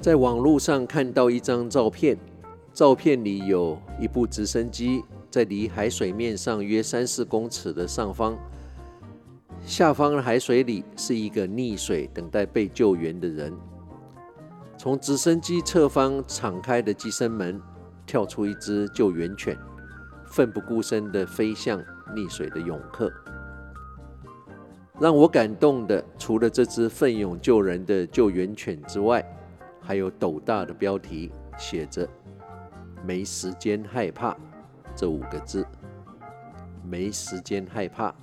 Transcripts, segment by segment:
在网络上看到一张照片，照片里有一部直升机在离海水面上约三四公尺的上方，下方的海水里是一个溺水等待被救援的人。从直升机侧方敞开的机身门跳出一只救援犬，奋不顾身地飞向溺水的泳客。让我感动的，除了这只奋勇救人的救援犬之外，还有斗大的标题写着“没时间害怕”这五个字。没时间害怕，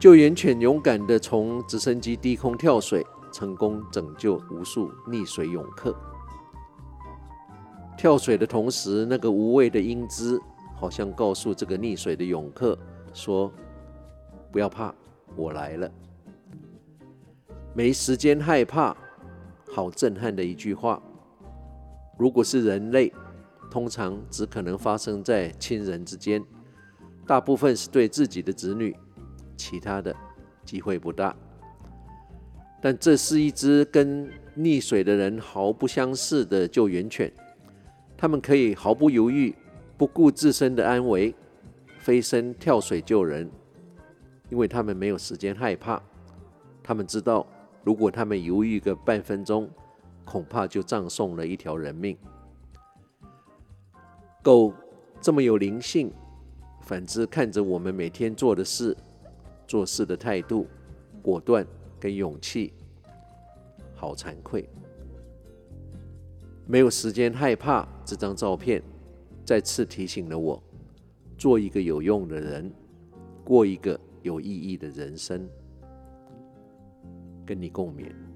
救援犬勇敢地从直升机低空跳水，成功拯救无数溺水泳客。跳水的同时，那个无畏的英姿，好像告诉这个溺水的泳客说：“不要怕，我来了。”没时间害怕。好震撼的一句话！如果是人类，通常只可能发生在亲人之间，大部分是对自己的子女，其他的机会不大。但这是一只跟溺水的人毫不相似的救援犬，他们可以毫不犹豫、不顾自身的安危，飞身跳水救人，因为他们没有时间害怕，他们知道。如果他们犹豫个半分钟，恐怕就葬送了一条人命。狗这么有灵性，反之看着我们每天做的事、做事的态度、果断跟勇气，好惭愧。没有时间害怕。这张照片再次提醒了我：做一个有用的人，过一个有意义的人生。跟你共勉。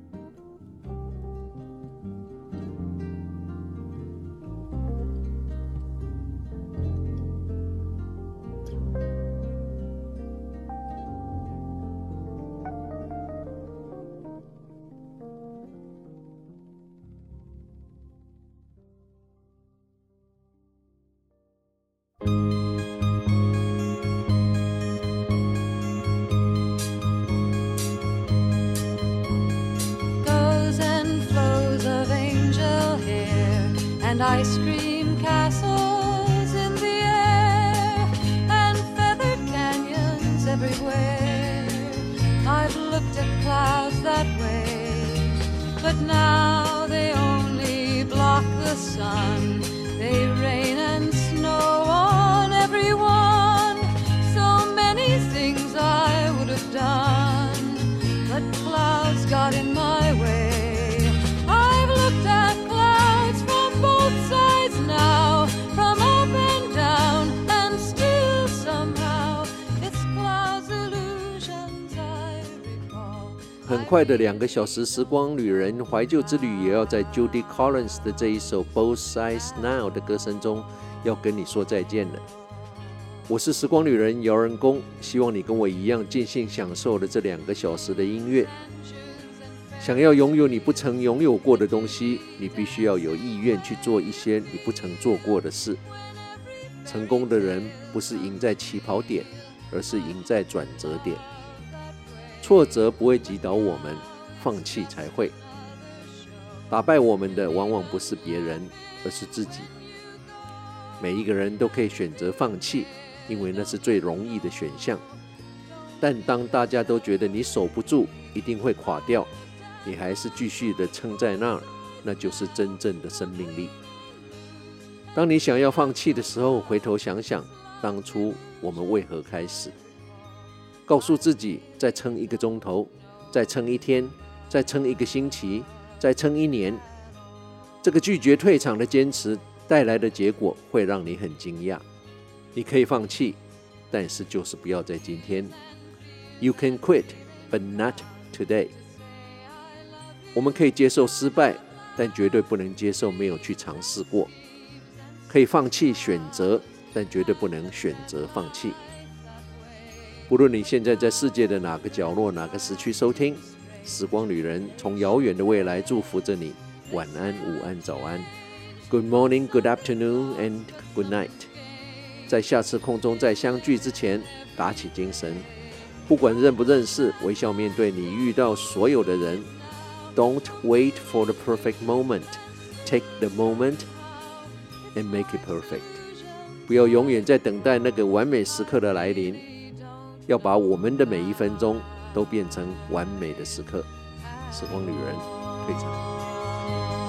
and ice cream castles in the air and feathered canyons everywhere. I've looked at clouds that way, but now they only block the sun. 很快的两个小时时光旅人怀旧之旅，也要在 Judy Collins 的这一首 Both Sides Now 的歌声中，要跟你说再见了。我是时光旅人姚仁恭，希望你跟我一样尽兴享受了这两个小时的音乐。想要拥有你不曾拥有过的东西，你必须要有意愿去做一些你不曾做过的事。成功的人不是赢在起跑点，而是赢在转折点。挫折不会击倒我们，放弃才会。打败我们的往往不是别人，而是自己。每一个人都可以选择放弃，因为那是最容易的选项。但当大家都觉得你守不住，一定会垮掉，你还是继续的撑在那儿，那就是真正的生命力。当你想要放弃的时候，回头想想当初我们为何开始。告诉自己，再撑一个钟头，再撑一天，再撑一个星期，再撑一年。这个拒绝退场的坚持带来的结果会让你很惊讶。你可以放弃，但是就是不要在今天。You can quit, but not today。我们可以接受失败，但绝对不能接受没有去尝试过。可以放弃选择，但绝对不能选择放弃。不论你现在在世界的哪个角落、哪个时区收听，《时光旅人》从遥远的未来祝福着你。晚安、午安、早安，Good morning, Good afternoon, and Good night。在下次空中再相聚之前，打起精神，不管认不认识，微笑面对你遇到所有的人。Don't wait for the perfect moment. Take the moment and make it perfect. 不要永远在等待那个完美时刻的来临，要把我们的每一分钟都变成完美的时刻。时光旅人退场。